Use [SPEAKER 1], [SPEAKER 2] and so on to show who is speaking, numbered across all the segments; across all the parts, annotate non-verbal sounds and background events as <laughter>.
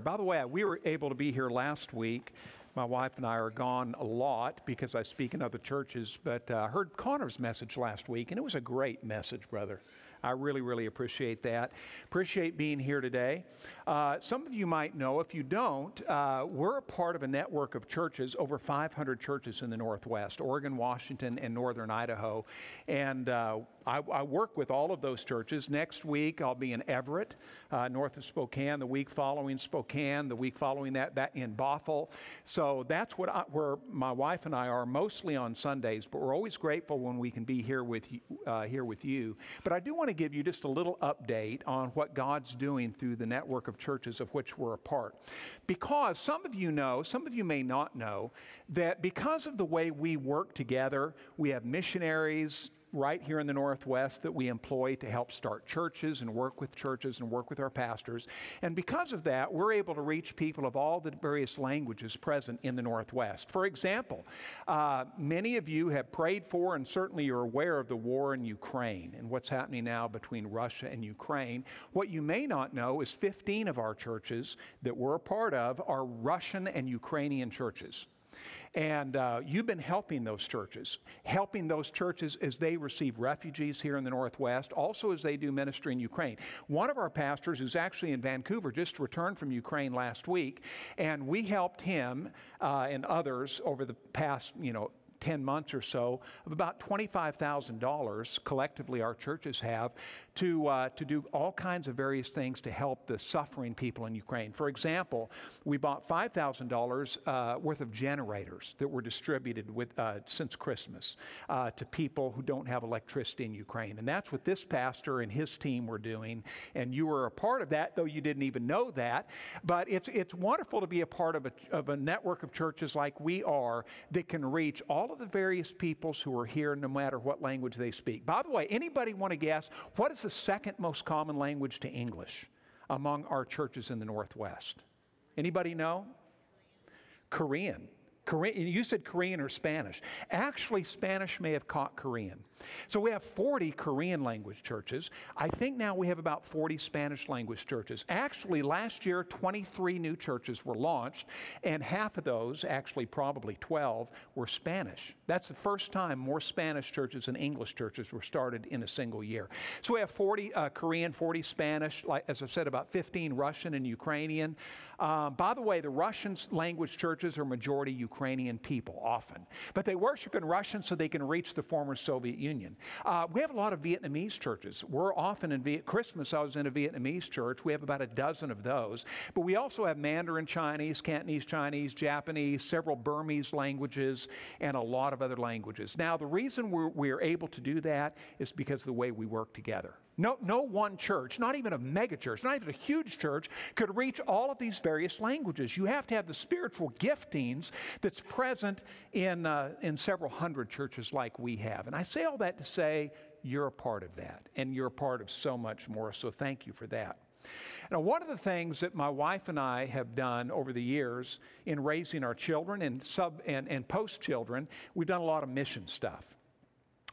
[SPEAKER 1] By the way, we were able to be here last week. My wife and I are gone a lot because I speak in other churches, but I uh, heard Connor's message last week, and it was a great message, brother. I really, really appreciate that. Appreciate being here today. Uh, some of you might know, if you don't, uh, we're a part of a network of churches, over 500 churches in the Northwest, Oregon, Washington, and Northern Idaho. And uh, I, I, work with all of those churches. Next week, I'll be in Everett, uh, north of Spokane. The week following Spokane, the week following that, that in Bothell. So that's what I, where my wife and I are mostly on Sundays. But we're always grateful when we can be here with uh, here with you. But I do want to give you just a little update on what God's doing through the network of churches of which we're a part. Because some of you know, some of you may not know, that because of the way we work together, we have missionaries, right here in the Northwest that we employ to help start churches and work with churches and work with our pastors. And because of that, we're able to reach people of all the various languages present in the Northwest. For example, uh, many of you have prayed for, and certainly you're aware of the war in Ukraine and what's happening now between Russia and Ukraine. What you may not know is 15 of our churches that we're a part of are Russian and Ukrainian churches. And uh, you've been helping those churches, helping those churches as they receive refugees here in the Northwest, also as they do ministry in Ukraine. One of our pastors who's actually in Vancouver, just returned from Ukraine last week, and we helped him uh, and others over the past, you know, 10 months or so of about $25,000 collectively our churches have to, uh, to do all kinds of various things to help the suffering people in Ukraine. For example, we bought $5,000 uh, worth of generators that were distributed with, uh, since Christmas uh, to people who don't have electricity in Ukraine. And that's what this pastor and his team were doing. And you were a part of that, though you didn't even know that. But it's, it's wonderful to be a part of a, of a network of churches like we are that can reach all all of the various peoples who are here, no matter what language they speak. By the way, anybody want to guess what is the second most common language to English among our churches in the Northwest? Anybody know? Korean. Korean, you said Korean or Spanish. Actually, Spanish may have caught Korean. So we have 40 Korean language churches. I think now we have about 40 Spanish language churches. Actually, last year, 23 new churches were launched, and half of those, actually probably 12, were Spanish. That's the first time more Spanish churches than English churches were started in a single year. So we have 40 uh, Korean, 40 Spanish, like, as I said, about 15 Russian and Ukrainian. Um, by the way, the Russian language churches are majority Ukrainian. Ukrainian people often. But they worship in Russian so they can reach the former Soviet Union. Uh, we have a lot of Vietnamese churches. We're often in Viet- Christmas, I was in a Vietnamese church. We have about a dozen of those. But we also have Mandarin Chinese, Cantonese Chinese, Japanese, several Burmese languages, and a lot of other languages. Now, the reason we're, we're able to do that is because of the way we work together. No, no one church, not even a megachurch, not even a huge church, could reach all of these various languages. You have to have the spiritual giftings that's present in, uh, in several hundred churches like we have. And I say all that to say you're a part of that, and you're a part of so much more. So thank you for that. Now, one of the things that my wife and I have done over the years in raising our children and sub and, and post children, we've done a lot of mission stuff.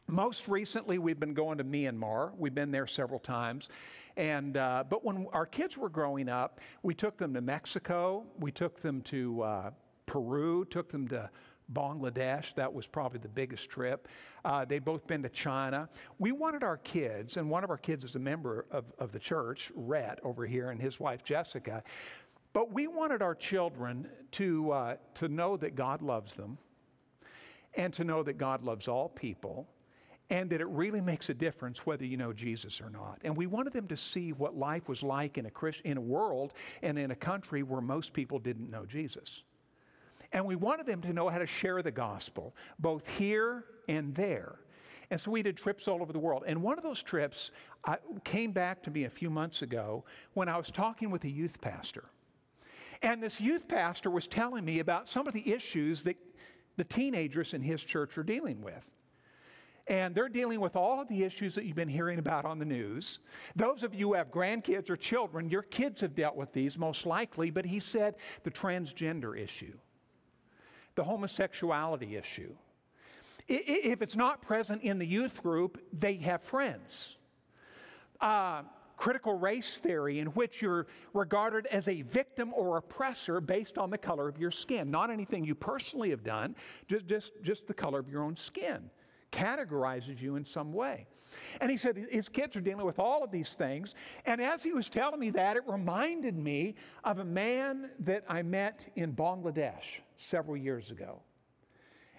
[SPEAKER 1] Most recently, we've been going to Myanmar. We've been there several times. And, uh, but when our kids were growing up, we took them to Mexico, we took them to uh, Peru, took them to Bangladesh. That was probably the biggest trip. Uh, they'd both been to China. We wanted our kids, and one of our kids is a member of, of the church, Rhett, over here, and his wife, Jessica. But we wanted our children to, uh, to know that God loves them and to know that God loves all people and that it really makes a difference whether you know Jesus or not. And we wanted them to see what life was like in a, Christ, in a world and in a country where most people didn't know Jesus. And we wanted them to know how to share the gospel, both here and there. And so we did trips all over the world. And one of those trips I, came back to me a few months ago when I was talking with a youth pastor. And this youth pastor was telling me about some of the issues that the teenagers in his church are dealing with. And they're dealing with all of the issues that you've been hearing about on the news. Those of you who have grandkids or children, your kids have dealt with these most likely, but he said the transgender issue, the homosexuality issue. If it's not present in the youth group, they have friends. Uh, critical race theory in which you're regarded as a victim or oppressor based on the color of your skin. Not anything you personally have done, just, just, just the color of your own skin categorizes you in some way. And he said his kids are dealing with all of these things. And as he was telling me that, it reminded me of a man that I met in Bangladesh several years ago.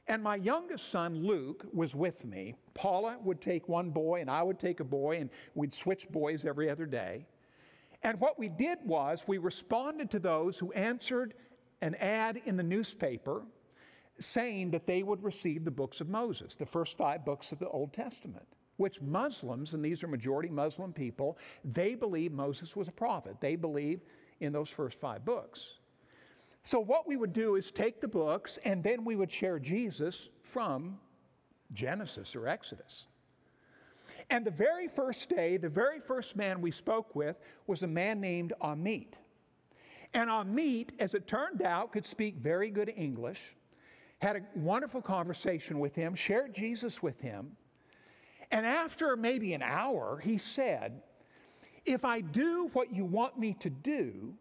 [SPEAKER 1] And my youngest son, Luke, was with me. Paula would take one boy, and I would take a boy, and we'd switch boys every other day. And what we did was we responded to those who answered an ad in the newspaper saying that they would receive the books of Moses, the first five books of the Old Testament, which Muslims, and these are majority Muslim people, they believe Moses was a prophet. They believe in those first five books. So, what we would do is take the books and then we would share Jesus from Genesis or Exodus. And the very first day, the very first man we spoke with was a man named Amit. And Amit, as it turned out, could speak very good English, had a wonderful conversation with him, shared Jesus with him. And after maybe an hour, he said, If I do what you want me to do,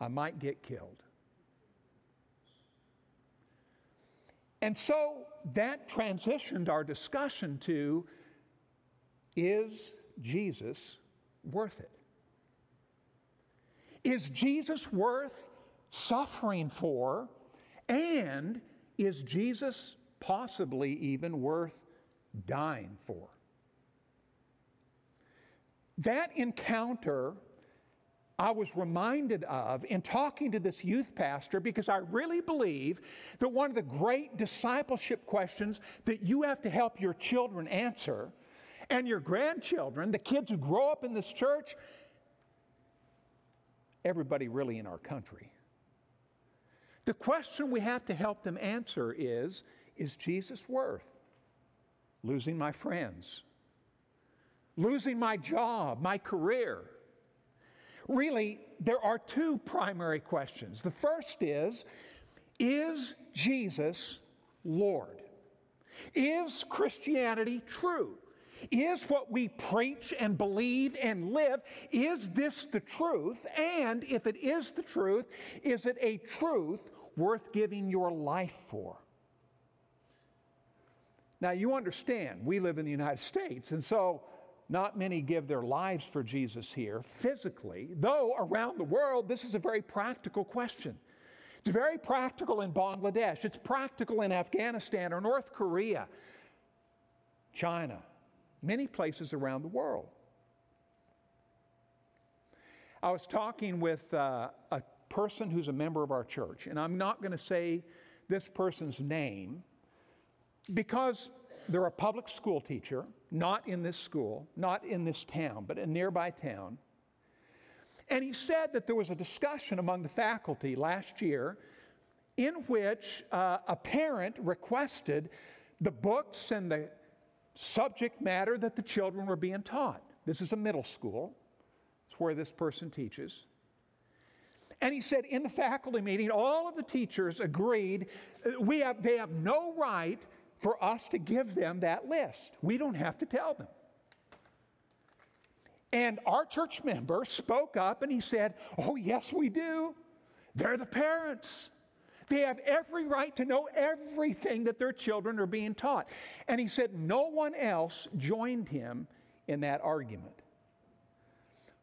[SPEAKER 1] I might get killed. And so that transitioned our discussion to is Jesus worth it? Is Jesus worth suffering for? And is Jesus possibly even worth dying for? That encounter I was reminded of in talking to this youth pastor because I really believe that one of the great discipleship questions that you have to help your children answer and your grandchildren, the kids who grow up in this church, everybody really in our country. The question we have to help them answer is Is Jesus worth losing my friends, losing my job, my career? Really, there are two primary questions. The first is Is Jesus Lord? Is Christianity true? Is what we preach and believe and live, is this the truth? And if it is the truth, is it a truth worth giving your life for? Now, you understand, we live in the United States, and so not many give their lives for Jesus here physically, though around the world, this is a very practical question. It's very practical in Bangladesh, it's practical in Afghanistan or North Korea, China, many places around the world. I was talking with uh, a person who's a member of our church, and I'm not going to say this person's name because they're a public school teacher, not in this school, not in this town, but a nearby town. And he said that there was a discussion among the faculty last year in which uh, a parent requested the books and the subject matter that the children were being taught. This is a middle school, it's where this person teaches. And he said in the faculty meeting, all of the teachers agreed uh, we have, they have no right for us to give them that list. We don't have to tell them. And our church member spoke up and he said, Oh, yes, we do. They're the parents. They have every right to know everything that their children are being taught. And he said, No one else joined him in that argument.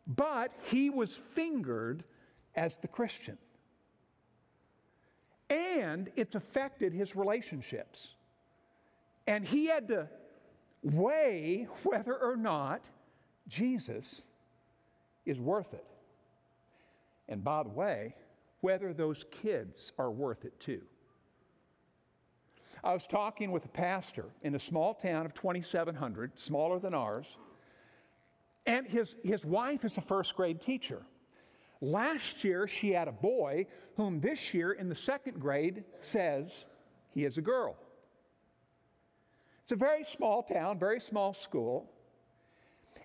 [SPEAKER 1] But he was fingered as the Christian. And it's affected his relationships. And he had to weigh <laughs> whether or not Jesus is worth it. And by the way, whether those kids are worth it too. I was talking with a pastor in a small town of 2,700, smaller than ours, and his, his wife is a first grade teacher. Last year, she had a boy whom this year in the second grade says he is a girl. It's a very small town, very small school.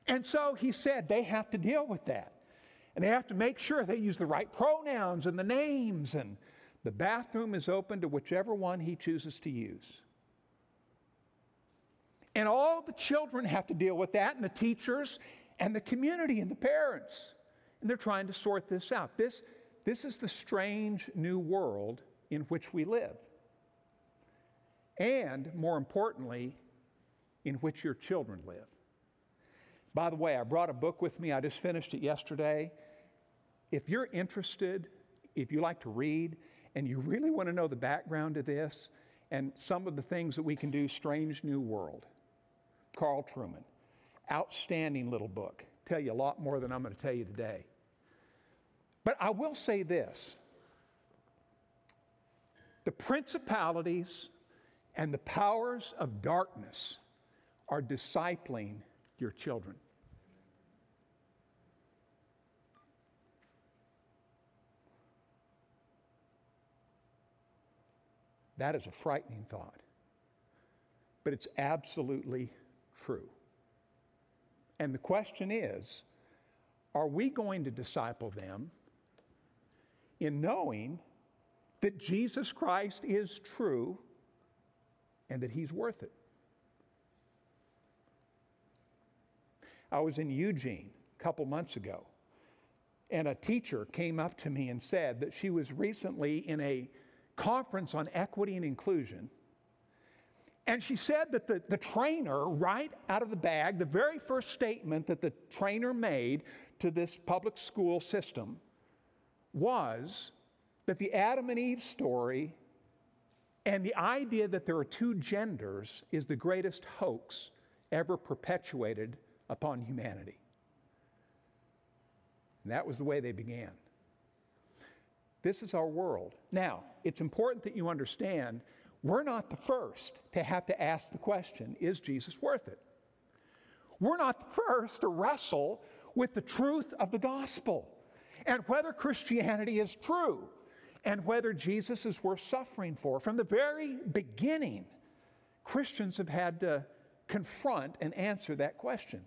[SPEAKER 1] And so he said they have to deal with that. And they have to make sure they use the right pronouns and the names. And the bathroom is open to whichever one he chooses to use. And all the children have to deal with that, and the teachers, and the community and the parents. And they're trying to sort this out. This, this is the strange new world in which we live. And more importantly, in which your children live. By the way, I brought a book with me. I just finished it yesterday. If you're interested, if you like to read, and you really want to know the background to this and some of the things that we can do, Strange New World, Carl Trueman. Outstanding little book. Tell you a lot more than I'm going to tell you today. But I will say this the principalities and the powers of darkness are discipling your children. That is a frightening thought. But it's absolutely true. And the question is are we going to disciple them in knowing that Jesus Christ is true and that he's worth it? I was in Eugene a couple months ago, and a teacher came up to me and said that she was recently in a conference on equity and inclusion. And she said that the, the trainer, right out of the bag, the very first statement that the trainer made to this public school system was that the Adam and Eve story and the idea that there are two genders is the greatest hoax ever perpetuated upon humanity. And that was the way they began. This is our world. Now, it's important that you understand we're not the first to have to ask the question is Jesus worth it? We're not the first to wrestle with the truth of the gospel and whether Christianity is true and whether Jesus is worth suffering for. From the very beginning, Christians have had to confront and answer that question.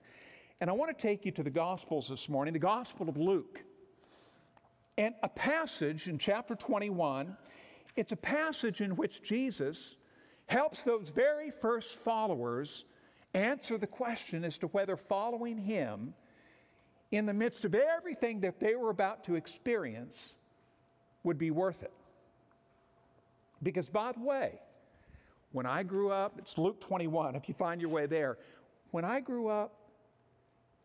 [SPEAKER 1] And I want to take you to the Gospels this morning, the Gospel of Luke. And a passage in chapter 21, it's a passage in which Jesus helps those very first followers answer the question as to whether following him in the midst of everything that they were about to experience would be worth it. Because, by the way, when I grew up, it's Luke 21, if you find your way there. When I grew up,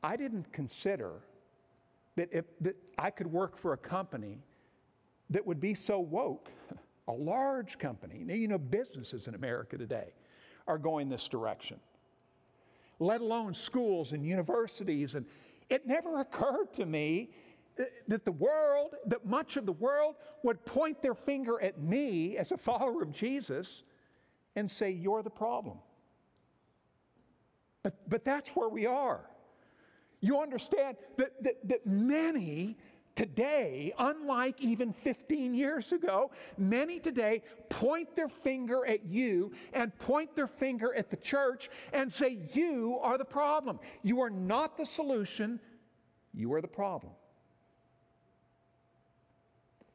[SPEAKER 1] I didn't consider that, if, that I could work for a company that would be so woke, <laughs> a large company. Now, you know, businesses in America today are going this direction, let alone schools and universities. And it never occurred to me that the world, that much of the world would point their finger at me as a follower of Jesus and say, You're the problem. But, but that's where we are you understand that, that, that many today, unlike even 15 years ago, many today point their finger at you and point their finger at the church and say, You are the problem. You are not the solution, you are the problem.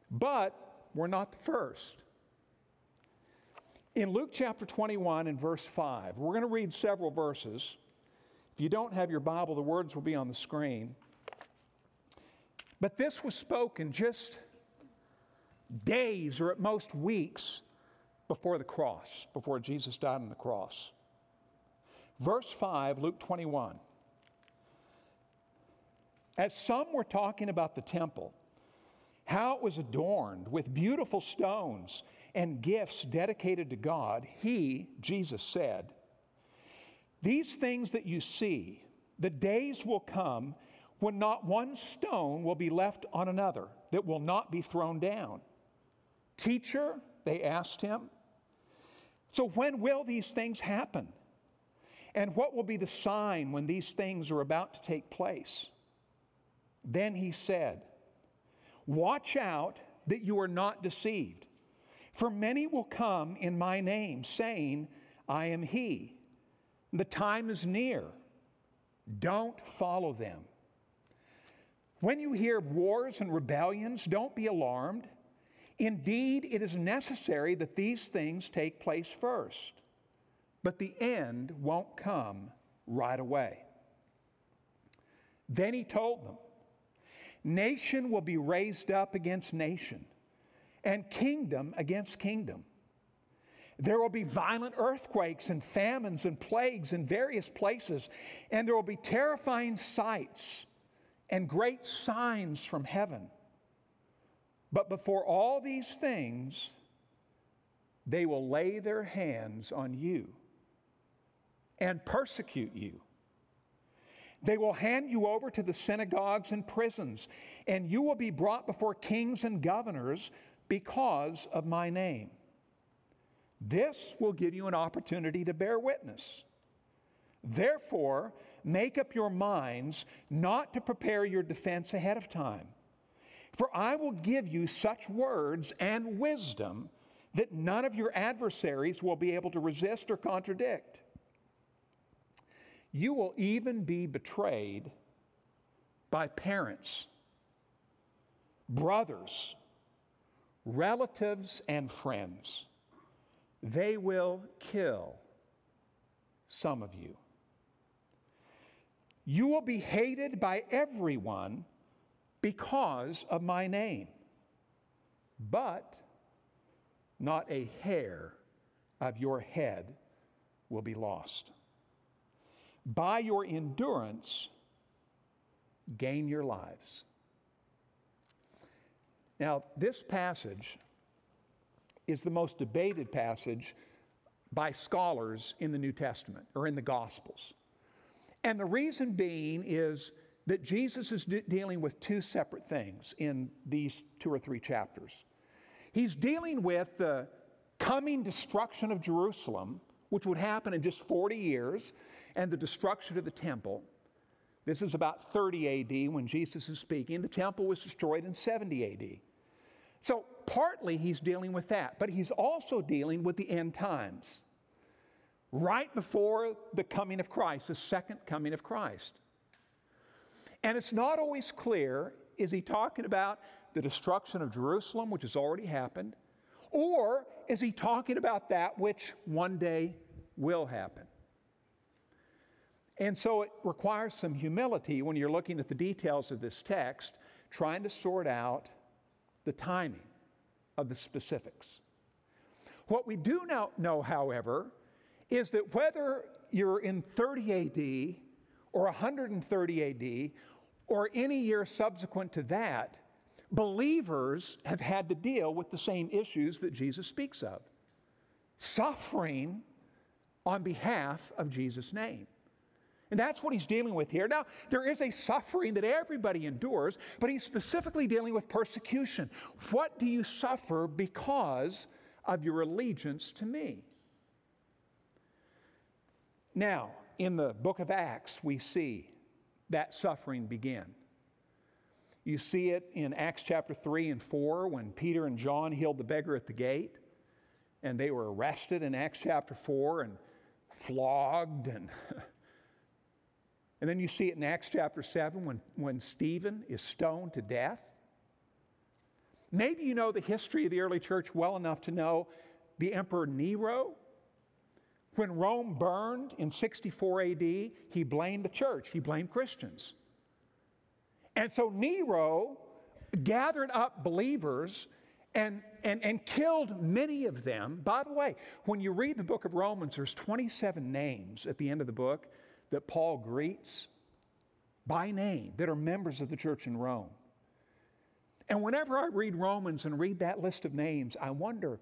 [SPEAKER 1] But we're not the first. In Luke chapter 21 and verse 5, we're going to read several verses. If you don't have your Bible, the words will be on the screen. But this was spoken just days or at most weeks before the cross, before Jesus died on the cross. Verse 5, Luke 21. As some were talking about the temple, how it was adorned with beautiful stones and gifts dedicated to God, he, Jesus, said, these things that you see, the days will come when not one stone will be left on another that will not be thrown down. Teacher, they asked him, so when will these things happen? And what will be the sign when these things are about to take place? Then he said, Watch out that you are not deceived. For many will come in my name, saying, I am he the time is near. Don't follow them. When you hear of wars and rebellions, don't be alarmed. Indeed, it is necessary that these things take place first, but the end won't come right away. Then he told them, Nation will be raised up against nation, and kingdom against kingdom. There will be violent earthquakes and famines and plagues in various places, and there will be terrifying sights and great signs from heaven. But before all these things, they will lay their hands on you and persecute you. They will hand you over to the synagogues and prisons, and you will be brought before kings and governors because of my name. This will give you an opportunity to bear witness. Therefore, make up your minds not to prepare your defense ahead of time. For I will give you such words and wisdom that none of your adversaries will be able to resist or contradict. You will even be betrayed by parents, brothers, relatives, and friends. They will kill some of you. You will be hated by everyone because of my name, but not a hair of your head will be lost. By your endurance, gain your lives. Now, this passage is the most debated passage by scholars in the New Testament or in the Gospels. And the reason being is that Jesus is de- dealing with two separate things in these two or three chapters. He's dealing with the coming destruction of Jerusalem, which would happen in just 40 years, and the destruction of the temple. This is about 30 AD when Jesus is speaking. The temple was destroyed in 70 AD. So, partly he's dealing with that, but he's also dealing with the end times. Right before the coming of Christ, the second coming of Christ. And it's not always clear is he talking about the destruction of Jerusalem, which has already happened, or is he talking about that which one day will happen? And so it requires some humility when you're looking at the details of this text, trying to sort out the timing of the specifics. What we do now know, however, is that whether you're in 30 AD or 130 AD or any year subsequent to that, believers have had to deal with the same issues that Jesus speaks of suffering on behalf of Jesus' name. And that's what he's dealing with here. Now, there is a suffering that everybody endures, but he's specifically dealing with persecution. What do you suffer because of your allegiance to me? Now, in the book of Acts, we see that suffering begin. You see it in Acts chapter 3 and 4 when Peter and John healed the beggar at the gate, and they were arrested in Acts chapter 4 and flogged and <laughs> And then you see it in Acts chapter 7 when, when Stephen is stoned to death. Maybe you know the history of the early church well enough to know the Emperor Nero. When Rome burned in 64 AD, he blamed the church, he blamed Christians. And so Nero gathered up believers and, and, and killed many of them. By the way, when you read the book of Romans, there's 27 names at the end of the book that Paul greets by name that are members of the church in Rome. And whenever I read Romans and read that list of names, I wonder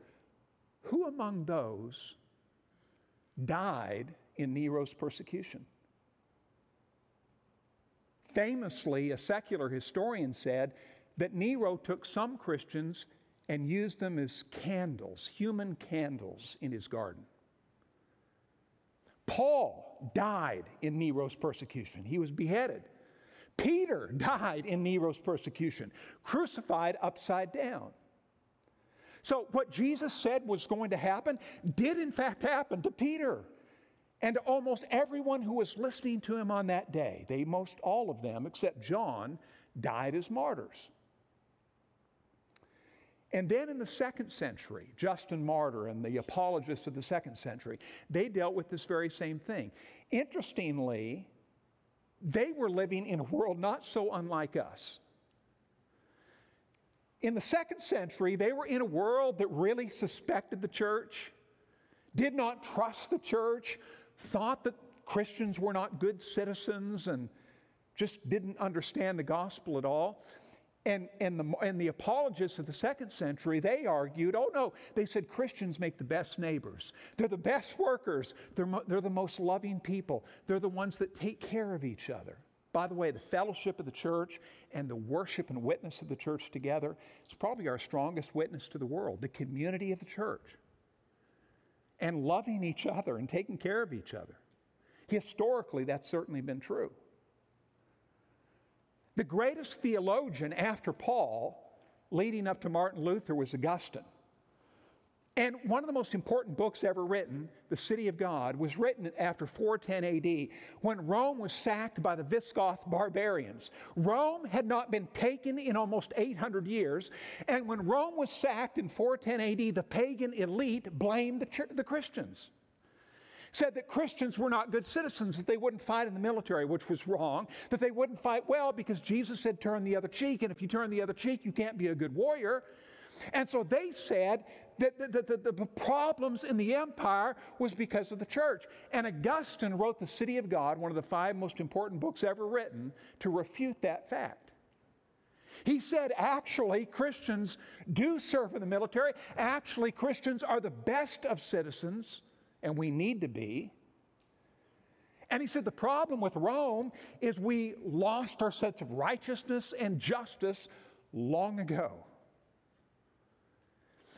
[SPEAKER 1] who among those died in Nero's persecution? Famously, a secular historian said that Nero took some Christians and used them as candles, human candles, in his garden. Paul died in Nero's persecution, he was beheaded. Peter <laughs> died in Nero's persecution, crucified upside down. So, what Jesus said was going to happen did in fact happen to Peter and to almost everyone who was listening to him on that day. They, most all of them, except John, died as martyrs. And then in the second century, Justin Martyr and the apologists of the second century, they dealt with this very same thing. Interestingly, they were living in a world not so unlike us. In the second century, they were in a world that really suspected the church, did not trust the church, thought that Christians were not good citizens, and just didn't understand the gospel at all. And, and, the, and the apologists of the second century, they argued, oh no, they said Christians make the best neighbors. They're the best workers. They're, mo- they're the most loving people. They're the ones that take care of each other. By the way, the fellowship of the church and the worship and witness of the church together is probably our strongest witness to the world, the community of the church. And loving each other and taking care of each other. Historically, that's certainly been true. The greatest theologian after Paul, leading up to Martin Luther, was Augustine. And one of the most important books ever written, The City of God, was written after 410 AD when Rome was sacked by the Visigoth barbarians. Rome had not been taken in almost 800 years. And when Rome was sacked in 410 AD, the pagan elite blamed the, the Christians said that Christians were not good citizens, that they wouldn't fight in the military, which was wrong, that they wouldn't fight well because Jesus said, turn the other cheek, and if you turn the other cheek, you can't be a good warrior. And so they said that the, the, the, the, problems in the empire was because of the church. And Augustine wrote The City of God, one of the five most important books ever written, to refute that fact. He said, actually, Christians do serve in the military. Actually, Christians are the best of citizens and we need to be. And he said the problem with Rome is we lost our sense of righteousness and justice long ago.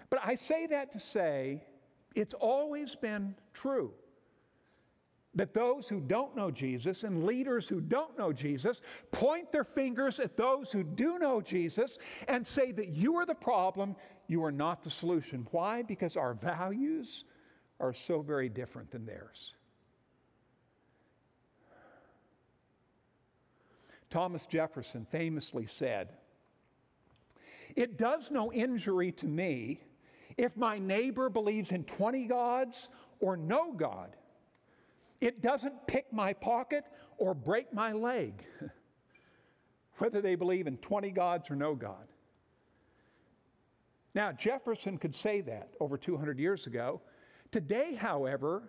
[SPEAKER 1] But I say that to say it's always been true that those who don't know Jesus and leaders who don't know Jesus point their fingers at those who do know Jesus and say that you are the problem, you are not the solution. Why? Because our values are so very different than theirs. Thomas Jefferson famously said, It does no injury to me if my neighbor believes in 20 gods or no God. It doesn't pick my pocket or break my leg, <laughs> whether they believe in 20 gods or no God. Now, Jefferson could say that over 200 years ago Today, however,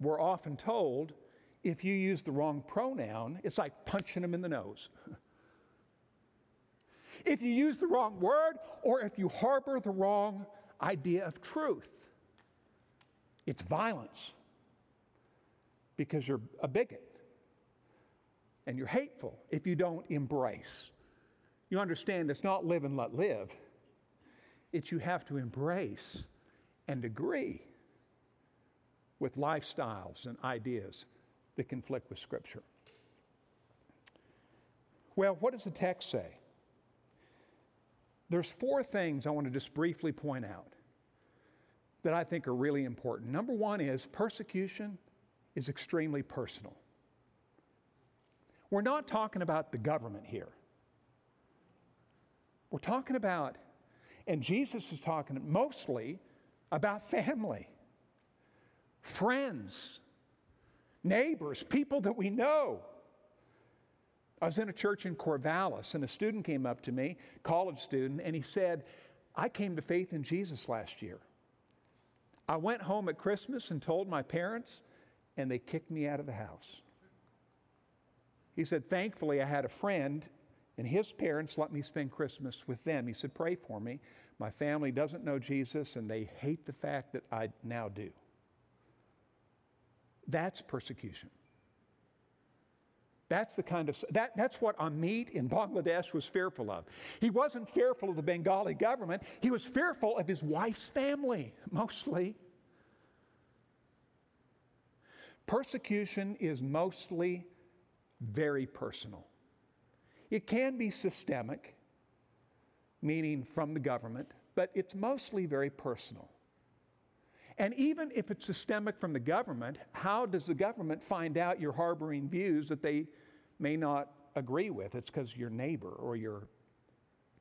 [SPEAKER 1] we're often told if you use the wrong pronoun, it's like punching them in the nose. <laughs> if you use the wrong word, or if you harbor the wrong idea of truth, it's violence because you're a bigot and you're hateful if you don't embrace. You understand it's not live and let live, it's you have to embrace and agree with lifestyles and ideas that conflict with Scripture. Well, what does the text say? There's four things I want to just briefly point out that I think are really important. Number one is persecution is extremely personal. We're not talking about the government here. We're talking about, and Jesus is talking mostly about family, friends, neighbors, people that we know. I was in a church in Corvallis, and a student came up to me, college student, and he said, I came to faith in Jesus last year. I went home at Christmas and told my parents, and they kicked me out of the house. He said, Thankfully, I had a friend, and his parents let me spend Christmas with them. He said, Pray for me. My family doesn't know Jesus and they hate the fact that I now do. That's persecution. That's the kind of that, that's what Amit in Bangladesh was fearful of. He wasn't fearful of the Bengali government, he was fearful of his wife's family, mostly. Persecution is mostly very personal. It can be systemic, meaning from the government, but it's mostly very personal. And even if it's systemic from the government, how does the government find out you're harboring views that they may not agree with? It's because your neighbor or your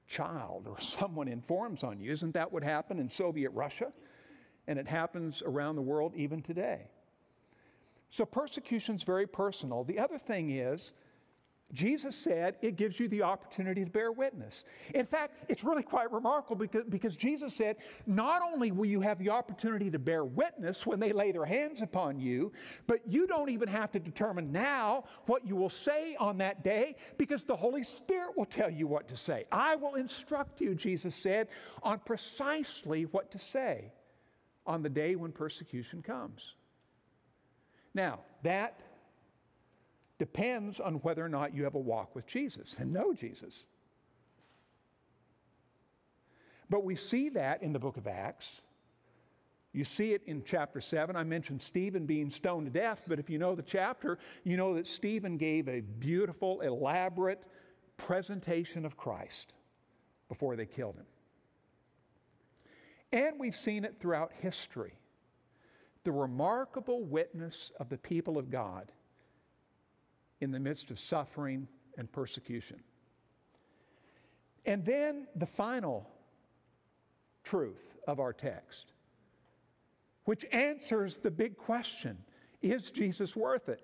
[SPEAKER 1] child or <laughs> someone informs on you. Isn't that what happened in Soviet Russia? And it happens around the world even today. So persecution is very personal. The other thing is, Jesus said it gives you the opportunity to bear witness. In fact, it's really quite remarkable because, because Jesus said, not only will you have the opportunity to bear witness when they lay their hands upon you, but you don't even have to determine now what you will say on that day because the Holy Spirit will tell you what to say. I will instruct you, Jesus said, on precisely what to say on the day when persecution comes. Now, that depends on whether or not you have a walk with Jesus and know Jesus. But we see that in the book of Acts. You see it in chapter 7. I mentioned Stephen being stoned to death, but if you know the chapter, you know that Stephen gave a beautiful, elaborate presentation of Christ before they killed him. And we've seen it throughout history the remarkable witness of the people of God in the midst of suffering and persecution. And then the final truth of our text, which answers the big question is Jesus worth it?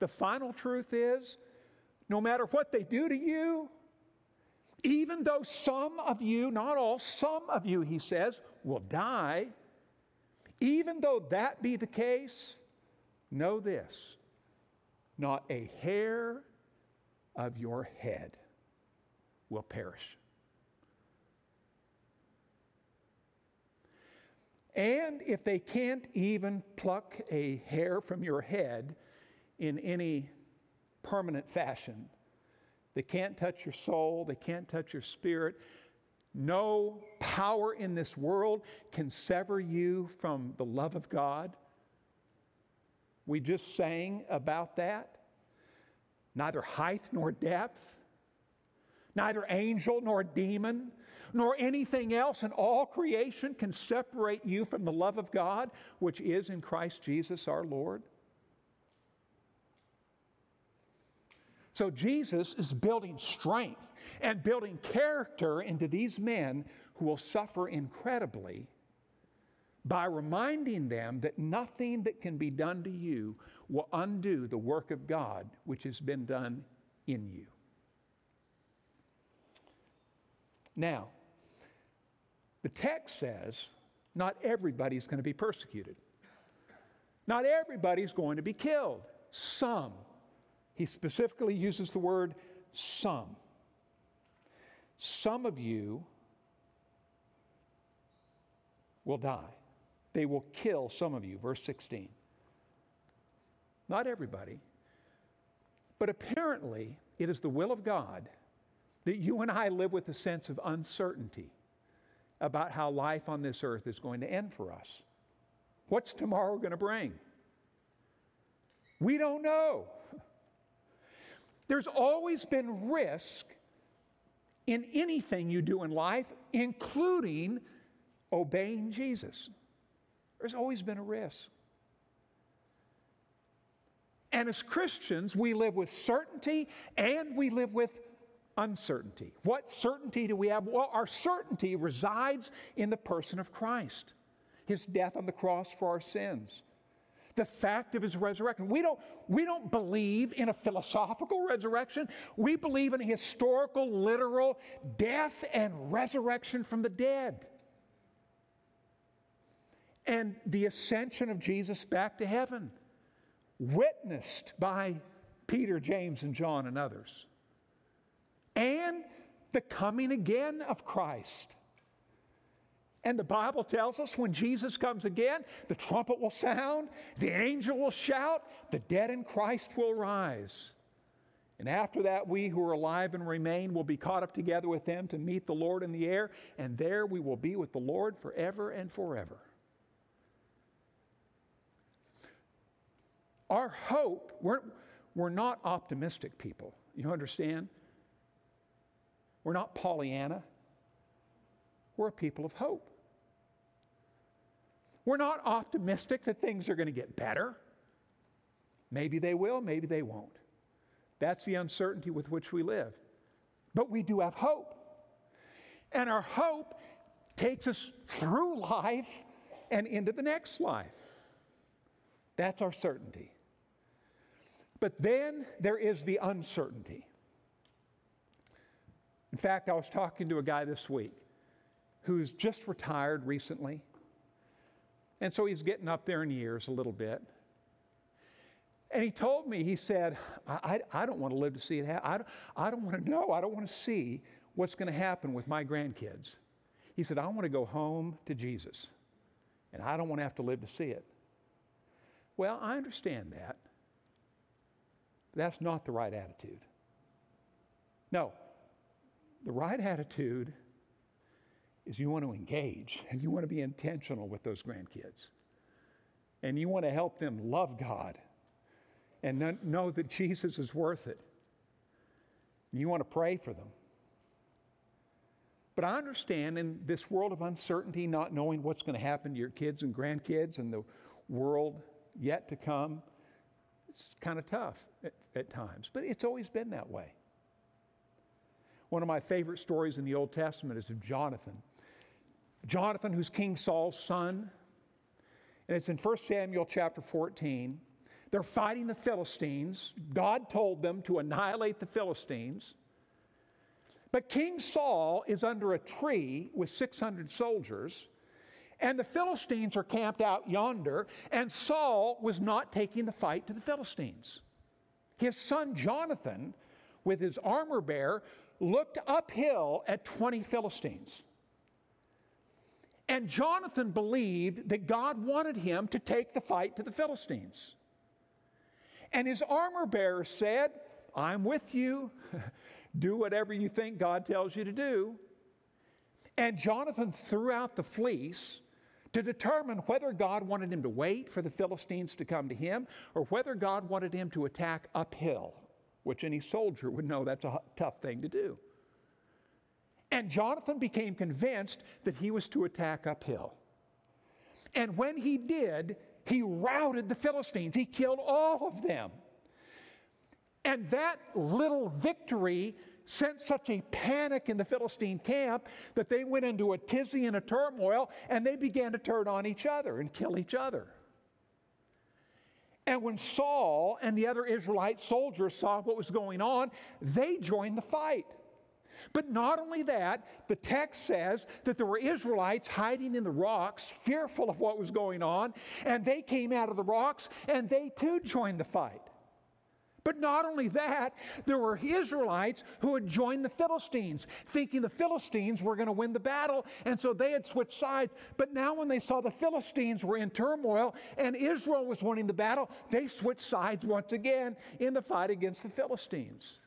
[SPEAKER 1] The final truth is no matter what they do to you, even though some of you, not all, some of you, he says, will die, even though that be the case, know this not a hair of your head will perish. And if they can't even pluck a hair from your head in any permanent fashion, they can't touch your soul, they can't touch your spirit. No power in this world can sever you from the love of God. We just sang about that. Neither height nor depth, neither angel nor demon, nor anything else in all creation can separate you from the love of God, which is in Christ Jesus our Lord. So Jesus is building strength and building character into these men who will suffer incredibly by reminding them that nothing that can be done to you will undo the work of God which has been done in you. Now, the text says not everybody's going to be persecuted. Not everybody's going to be killed. Some. He specifically uses the word some. Some of you will die. They will kill some of you. Verse 16. Not everybody. But apparently, it is the will of God that you and I live with a sense of uncertainty about how life on this earth is going to end for us. What's tomorrow going to bring? We don't know. There's always been risk in anything you do in life, including obeying Jesus. There's always been a risk. And as Christians, we live with certainty and we live with uncertainty. What certainty do we have? Well, our certainty resides in the person of Christ, his death on the cross for our sins, the fact of his resurrection. We don't, we don't believe in a philosophical resurrection, we believe in a historical, literal death and resurrection from the dead. And the ascension of Jesus back to heaven witnessed by Peter, James, and John, and others. And the coming again of Christ. And the Bible tells us when Jesus comes again, the trumpet will sound, the angel will shout, the dead in Christ will rise. And after that, we who are alive and remain will be caught up together with them to meet the Lord in the air, and there we will be with the Lord forever and forever. Our hope, we're, we're not optimistic people. You understand? We're not Pollyanna. We're a people of hope. We're not optimistic that things are going to get better. Maybe they will, maybe they won't. That's the uncertainty with which we live. But we do have hope. And our hope takes us through life and into the next life. That's our certainty. But then there is the uncertainty. In fact, I was talking to a guy this week who's just retired recently. And so he's getting up there in years a little bit. And he told me, he said, I, I, I don't want to live to see it happen. I don't, I don't want to know. I don't want to see what's going to happen with my grandkids. He said, I want to go home to Jesus. And I don't want to have to live to see it. Well, I understand that. That's not the right attitude. No, the right attitude is you want to engage and you want to be intentional with those grandkids. And you want to help them love God and know that Jesus is worth it. And you want to pray for them. But I understand in this world of uncertainty, not knowing what's going to happen to your kids and grandkids and the world yet to come, it's kind of tough at, at times. But it's always been that way. One of my favorite stories in the Old Testament is of Jonathan. Jonathan, who's King Saul's son. And it's in 1 Samuel chapter 14. They're fighting the Philistines. God told them to annihilate the Philistines. But King Saul is under a tree with 600 soldiers, and the Philistines are camped out yonder, and Saul was not taking the fight to the Philistines. His son Jonathan, with his armor bearer, looked uphill at 20 Philistines. And Jonathan believed that God wanted him to take the fight to the Philistines. And his armor bearer said, I'm with you. <laughs> do whatever you think God tells you to do. And Jonathan threw out the fleece to determine whether God wanted him to wait for the Philistines to come to him or whether God wanted him to attack uphill, which any soldier would know that's a tough thing to do. And Jonathan became convinced that he was to attack uphill. And when he did, he routed the Philistines. He killed all of them. And that little victory sent such a panic in the Philistine camp that they went into a tizzy and a turmoil and they began to turn on each other and kill each other. And when Saul and the other Israelite soldiers saw what was going on, they joined the fight. But not only that, the text says that there were Israelites hiding in the rocks, fearful of what was going on, and they came out of the rocks and they too joined the fight. But not only that, there were Israelites who had joined the Philistines, thinking the Philistines were going to win the battle, and so they had switched sides. But now, when they saw the Philistines were in turmoil and Israel was winning the battle, they switched sides once again in the fight against the Philistines.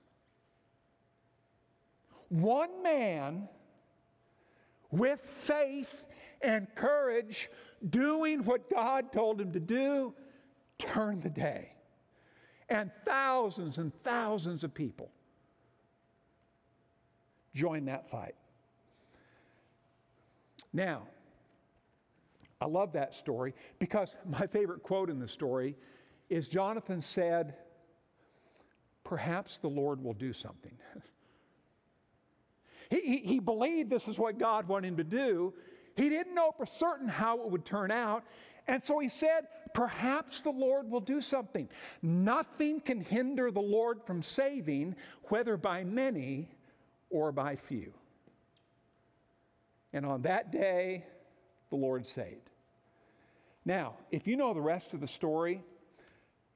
[SPEAKER 1] One man with faith and courage, doing what God told him to do, turned the day. And thousands and thousands of people joined that fight. Now, I love that story because my favorite quote in the story is Jonathan said, Perhaps the Lord will do something. <laughs> He, he, he believed this is what God wanted him to do. He didn't know for certain how it would turn out. And so he said, Perhaps the Lord will do something. Nothing can hinder the Lord from saving, whether by many or by few. And on that day, the Lord saved. Now, if you know the rest of the story,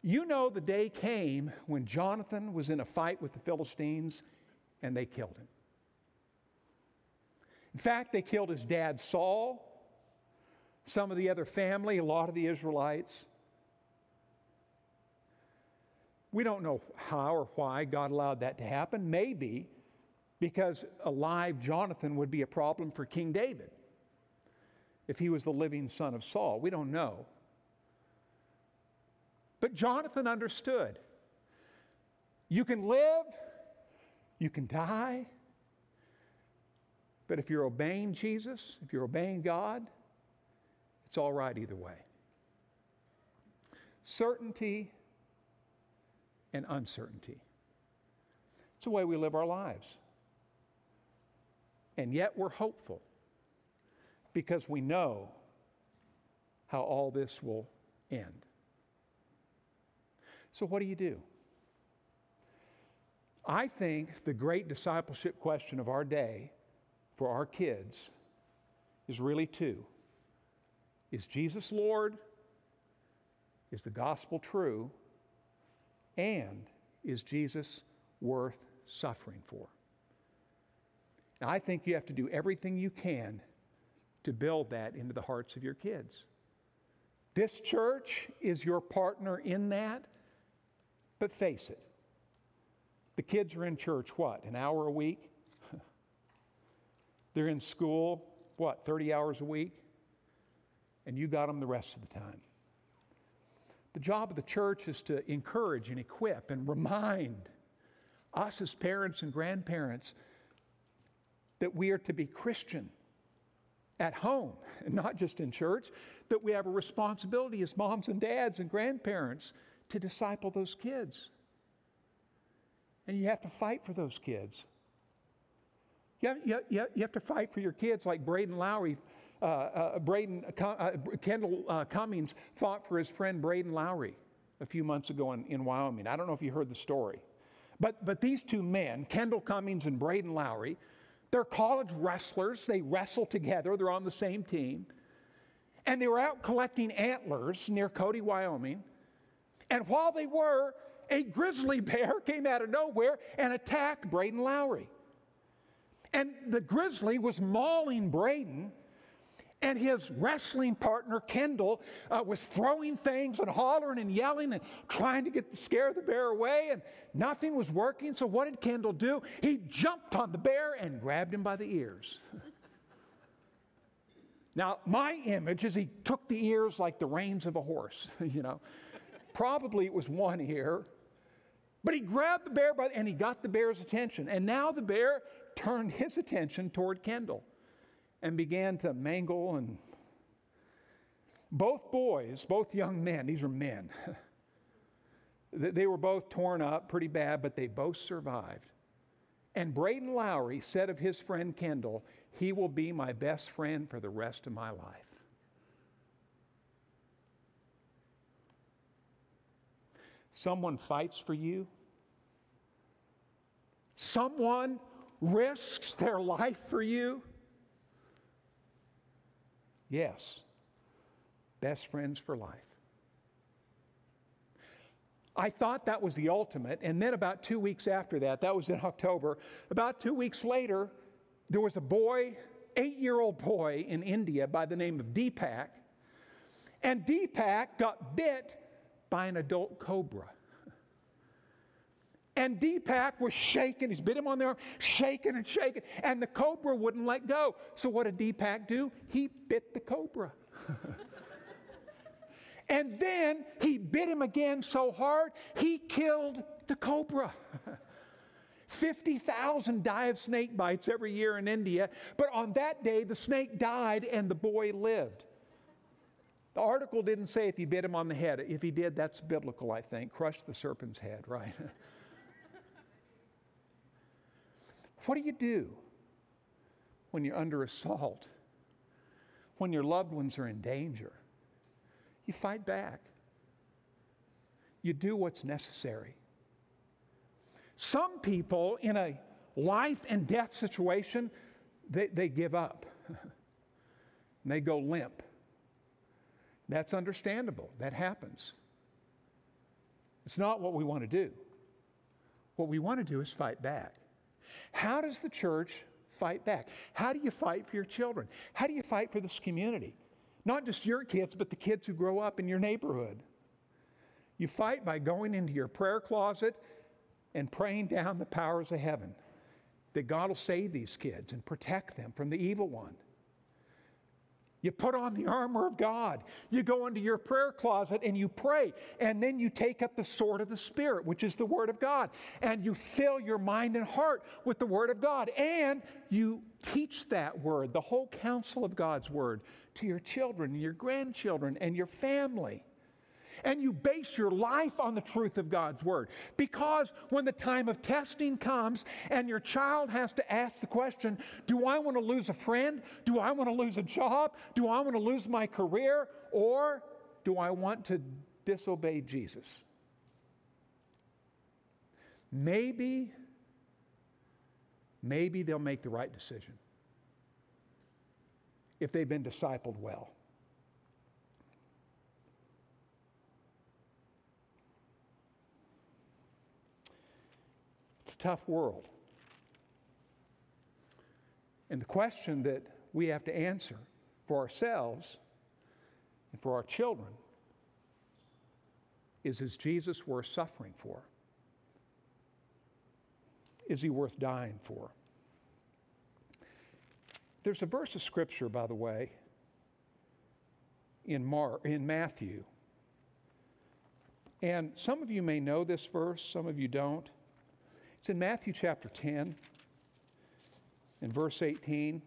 [SPEAKER 1] you know the day came when Jonathan was in a fight with the Philistines and they killed him. In fact, they killed his dad, Saul, some of the other family, a lot of the Israelites. We don't know how or why God allowed that to happen. Maybe because a live Jonathan would be a problem for King David if he was the living son of Saul. We don't know. But Jonathan understood you can live, you can die, but if you're obeying Jesus, if you're obeying God, it's all right either way. Certainty and uncertainty. It's the way we live our lives. And yet we're hopeful because we know how all this will end. So, what do you do? I think the great discipleship question of our day for our kids is really two Is Jesus Lord? Is the gospel true? And is Jesus worth suffering for? Now, I think you have to do everything you can to build that into the hearts of your kids. This church is your partner in that, but face it. The kids are in church, what, an hour a week? <laughs> They're in school, what, 30 hours a week? And you got them the rest of the time. The job of the church is to encourage and equip and remind us as parents and grandparents that we are to be Christian at home and not just in church, that we have a responsibility as moms and dads and grandparents to disciple those kids. And you have to fight for those kids. You have, you, have, you have to fight for your kids like Braden Lowry. Uh, uh, Braden, uh, Kendall Cummings fought for his friend Braden Lowry a few months ago in, in Wyoming. I don't know if you heard the story. But, but these two men, Kendall Cummings and Braden Lowry, they're college wrestlers. They wrestle together, they're on the same team. And they were out collecting antlers near Cody, Wyoming. And while they were, a grizzly <laughs> bear came out of nowhere and attacked Braden Lowry. And the grizzly was mauling Braden, and his wrestling partner, Kendall, uh, was throwing things and hollering and yelling and trying to get scare the bear away, and nothing was working. So, what did Kendall do? He jumped on the bear and grabbed him by the ears. <laughs> now, my image is he took the ears like the reins of a horse, <laughs> you know. Probably it was one ear, but he grabbed the bear by, and he got the bear's attention. And now the bear turned his attention toward Kendall and began to mangle and both boys, both young men, these are men, <laughs> they were both torn up pretty bad, but they both survived. And Braden Lowry said of his friend Kendall, he will be my best friend for the rest of my life. Someone fights for you. Someone risks their <laughs> life for you. Yes, best friends for life. I thought that was the ultimate. And then about two weeks after that, that was in <laughs> October, about two weeks later, there was a boy, eight year old boy in India by the name of Deepak. And Deepak got bit by an adult cobra. And Deepak was shaking. He's bit him on the arm, shaking and shaking. And the cobra wouldn't let go. So what did Deepak do? He bit the cobra. <laughs> and then he bit him again so hard, he killed the cobra. <laughs> 50,000 die of snake bites every year in India, but on that day the snake died and the boy lived. The article didn't say if he bit him on the head. If he did, that's biblical, I think. Crush the serpent's head, right? <laughs> What do you do when you're under assault? When your loved ones are in danger? You fight back. You do what's necessary. Some people in a life and death situation, they, they give up. <laughs> they go limp. That's understandable. That happens. It's not what we want to do. What we want to do is fight back. How does the church fight back? How do you fight for your children? How do you fight for this community? Not just your kids, but the kids who grow up in your neighborhood. You fight by going into your prayer closet and praying down the powers of heaven that God will save these kids and protect them from the evil one. You put on the armor of God. You go into your prayer closet and you pray. And then you take up the sword of the Spirit, which is the Word of God. And you fill your mind and heart with the Word of God. And you teach that Word, the whole counsel of God's Word, to your children your grandchildren and your family and you base your life on the truth of God's Word. Because when the time of testing comes and your child has to ask the question Do I want to lose a friend? Do I want to lose a job? Do I want to lose my career? Or do I want to disobey Jesus? Maybe maybe they'll make the right decision if they've been discipled well. Tough world. And the question that we have to answer for ourselves and for our children is Is Jesus worth suffering for? Is he worth dying for? There's a verse of scripture, by the way, in, Mar- in Matthew. And some of you may know this verse, some of you don't. It's in Matthew chapter 10, in verse 18.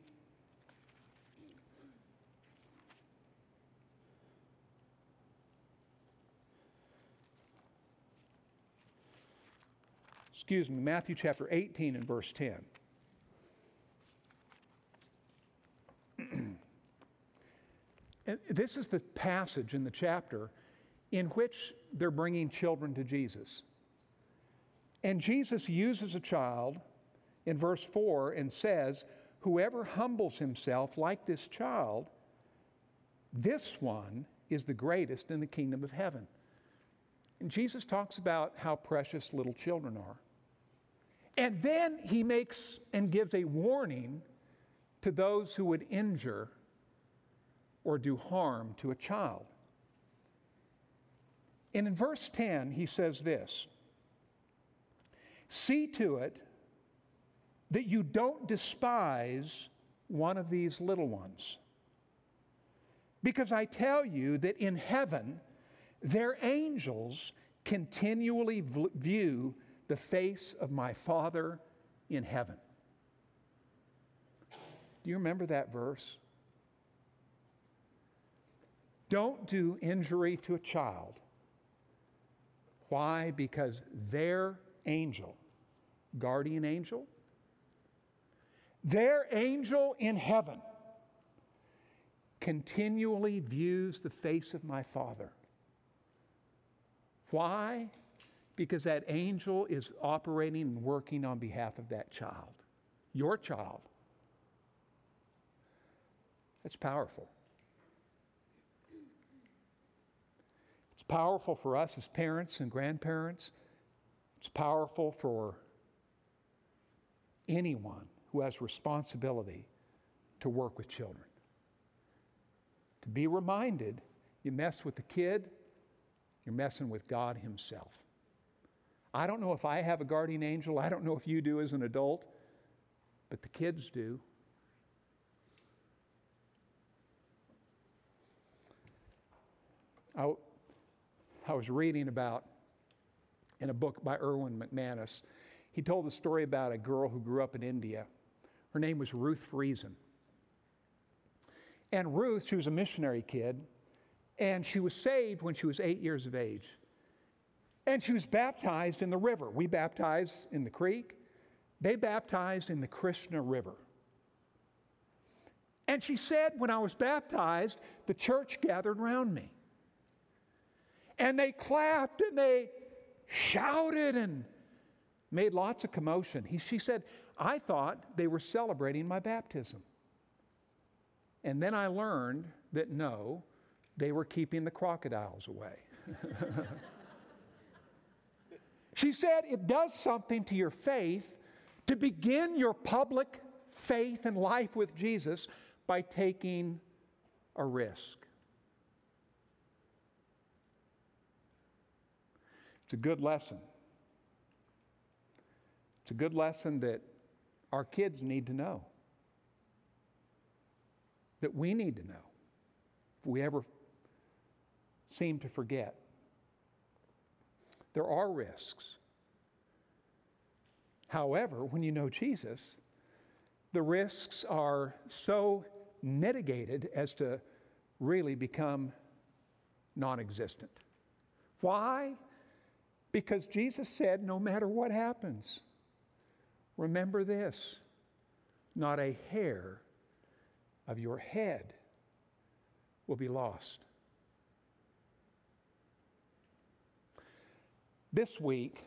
[SPEAKER 1] excuse me, Matthew chapter 18 and verse 10. <clears throat> and this is the passage in the chapter in which they're bringing children to Jesus. And Jesus uses a child in verse 4 and says, Whoever humbles himself like this child, this one is the greatest in the kingdom of heaven. And Jesus talks about how precious little children are. And then he makes and gives a warning to those who would injure or do harm to a child. And in verse 10, he says this See to it that you don't despise one of these little ones. Because I tell you that in heaven, their angels continually view the face of my Father in heaven. Do you remember that verse? Don't do injury to a child. Why? Because their angel, guardian angel, their angel in heaven continually views the face of my Father. Why? because that angel is operating and working on behalf of that child, your child. That's powerful. It's powerful for us as parents and grandparents. It's powerful for anyone who has responsibility to work with children. To be reminded you mess with the kid, you're messing with God Himself. I don't know if I have a guardian angel. I don't know if you do as an adult, but the kids do. I, I was reading about in a book by Erwin McManus. He told the story about a girl who grew up in India. Her name was Ruth Friesen. And Ruth, she was a missionary kid, and she was saved when she was eight years of age. And she was baptized in the river. We baptize in the creek. They baptized in the Krishna River. And she said, when I was baptized, the church gathered around me. And they clapped and they shouted and made lots of commotion. He, she said, I thought they were celebrating my baptism. And then I learned that no, they were keeping the crocodiles away. <laughs> She said it does something to your faith to begin your public faith and life with Jesus by taking a risk. It's a good lesson. It's a good lesson that our kids need to know, that we need to know if we ever seem to forget. There are risks. However, when you know Jesus, the risks are so mitigated as to really become non existent. Why? Because Jesus said, no matter what happens, remember this not a hair of your head will be lost. This week,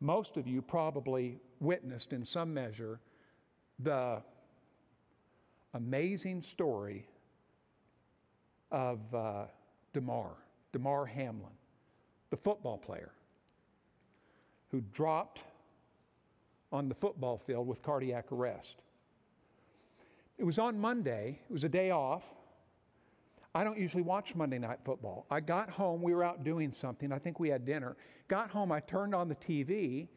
[SPEAKER 1] most of you probably witnessed in some measure the amazing story of uh, Damar, Damar Hamlin, the football player who dropped on the football field with cardiac arrest. It was on Monday, it was a day off. I don't usually watch Monday Night Football. I got home, we were out doing something. I think we had dinner. Got home, I turned on the TV,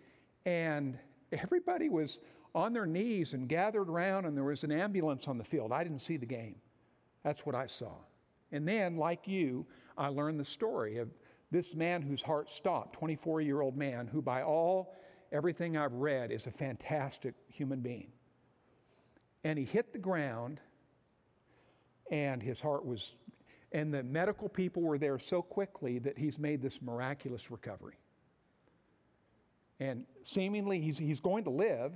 [SPEAKER 1] and everybody was on their knees and gathered around, and there was an ambulance on the field. I didn't see the game. That's what I saw. And then, like you, I learned the story of this man whose heart stopped, 24 year old man, who, by all everything I've read, is a fantastic human being. And he hit the ground, and his heart was, and the medical people were there so quickly that he's made this miraculous recovery. And seemingly he's, he's going to live,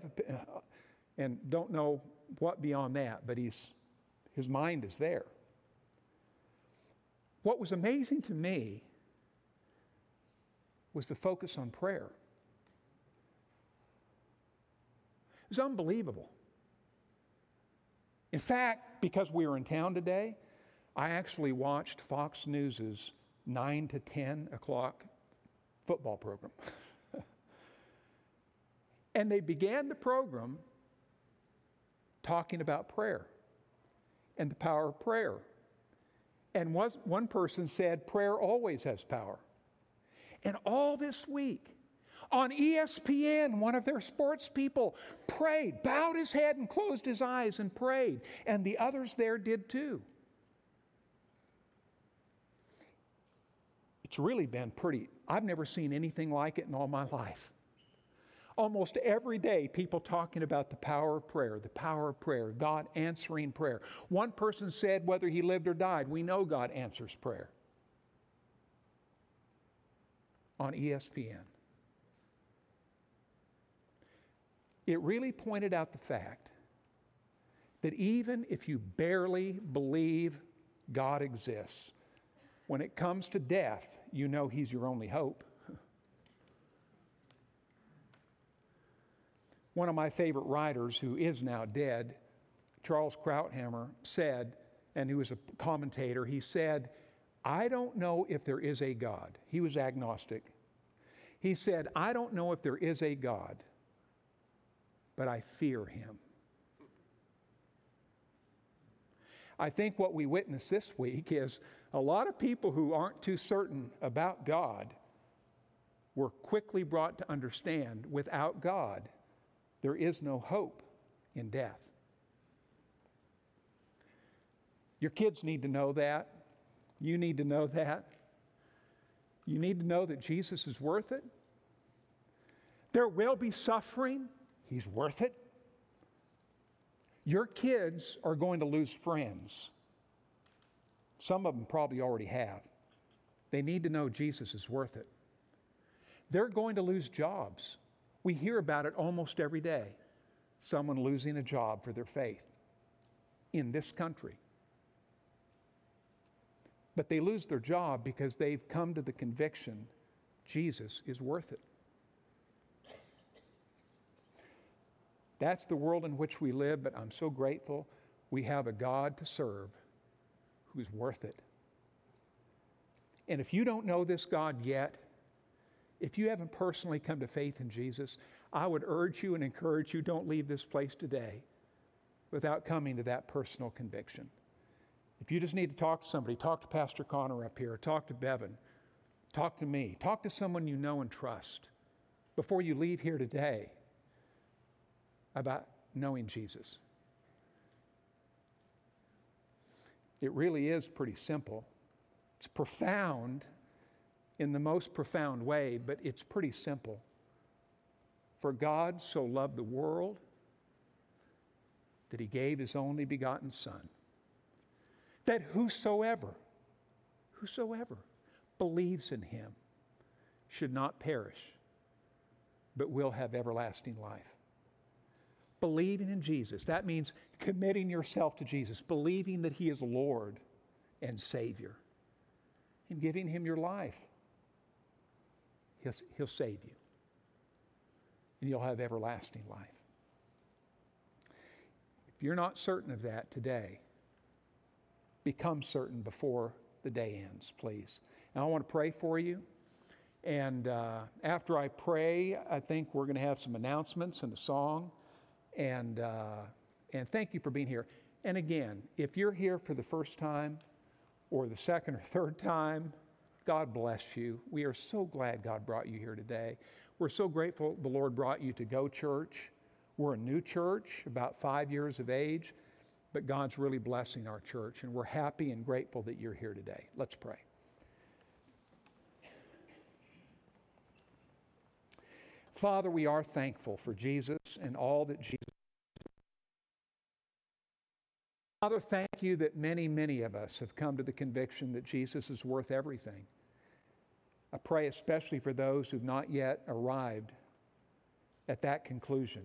[SPEAKER 1] and don't know what beyond that, but he's, his mind is there. What was amazing to me was the focus on prayer. It was unbelievable. In fact, because we were in town today, I actually watched Fox News's 9 to 10 o'clock football program. <laughs> and they began the program talking about prayer and the power of prayer. And was, one person said, prayer always has power. And all this week, on ESPN, one of their sports people prayed, bowed his head and closed his eyes and prayed. And the others there did too. It's really been pretty, I've never seen anything like it in all my life. Almost every day, people talking about the power of prayer, the power of prayer, God answering prayer. One person said, whether he lived or died, we know God answers prayer. On ESPN. It really pointed out the fact that even if you barely believe God exists, when it comes to death, you know He's your only hope. <laughs> One of my favorite writers, who is now dead, Charles Krauthammer, said, and he was a commentator, he said, I don't know if there is a God. He was agnostic. He said, I don't know if there is a God, but I fear him. I think what we witness this week is a lot of people who aren't too certain about God were quickly brought to understand without God, there is no hope in death. Your kids need to know that. You need to know that. You need to know that Jesus is worth it. There will be suffering. He's worth it. Your kids are going to lose friends. Some of them probably already have. They need to know Jesus is worth it. They're going to lose jobs. We hear about it almost every day. Someone losing a job for their faith in this country. But they lose their job because they've come to the conviction Jesus is worth it. That's the world in which we live, but I'm so grateful we have a God to serve who's worth it. And if you don't know this God yet, if you haven't personally come to faith in Jesus, I would urge you and encourage you don't leave this place today without coming to that personal conviction. If you just need to talk to somebody, talk to Pastor Connor up here, talk to Bevan, talk to me, talk to someone you know and trust before you leave here today about knowing Jesus. It really is pretty simple. It's profound in the most profound way, but it's pretty simple. For God so loved the world that he gave his only begotten Son, that whosoever, whosoever believes in him should not perish, but will have everlasting life. Believing in Jesus, that means committing yourself to Jesus, believing that he is Lord and Savior, and giving him your life. He'll, he'll save you. and you'll have everlasting life. If you're not certain of that today, become certain before the day ends, please. And I want to pray for you. And uh, after I pray, I think we're going to have some announcements and a song. And, uh, and thank you for being here. And again, if you're here for the first time or the second or third time, God bless you. We are so glad God brought you here today. We're so grateful the Lord brought you to Go Church. We're a new church, about five years of age, but God's really blessing our church, and we're happy and grateful that you're here today. Let's pray. Father, we are thankful for Jesus and all that Jesus. Father, thank you that many, many of us have come to the conviction that Jesus is worth everything. I pray especially for those who've not yet arrived at that conclusion.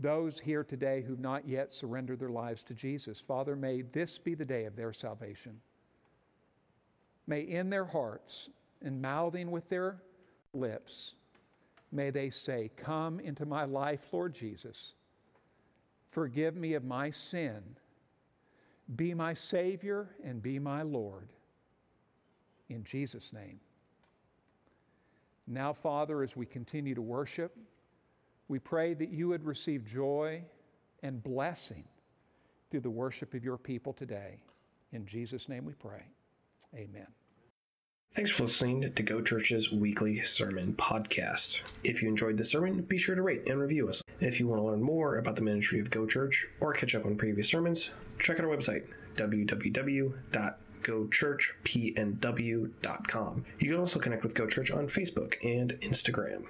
[SPEAKER 1] Those here today who've not yet surrendered their lives to Jesus. Father, may this be the day of their salvation. May in their hearts and mouthing with their lips, may they say, Come into my life, Lord Jesus. Forgive me of my sin. Be my Savior and be my Lord. In Jesus' name. Now, Father, as we continue to worship, we pray that you would receive joy and blessing through the worship of your people today. In Jesus' name we pray. Amen.
[SPEAKER 2] Thanks for listening to Go Church's weekly sermon podcast. If you enjoyed the sermon, be sure to rate and review us. If you want to learn more about the ministry of Go Church or catch up on previous sermons, check out our website, www gochurchpnw.com. You can also connect with Go Church on Facebook and Instagram.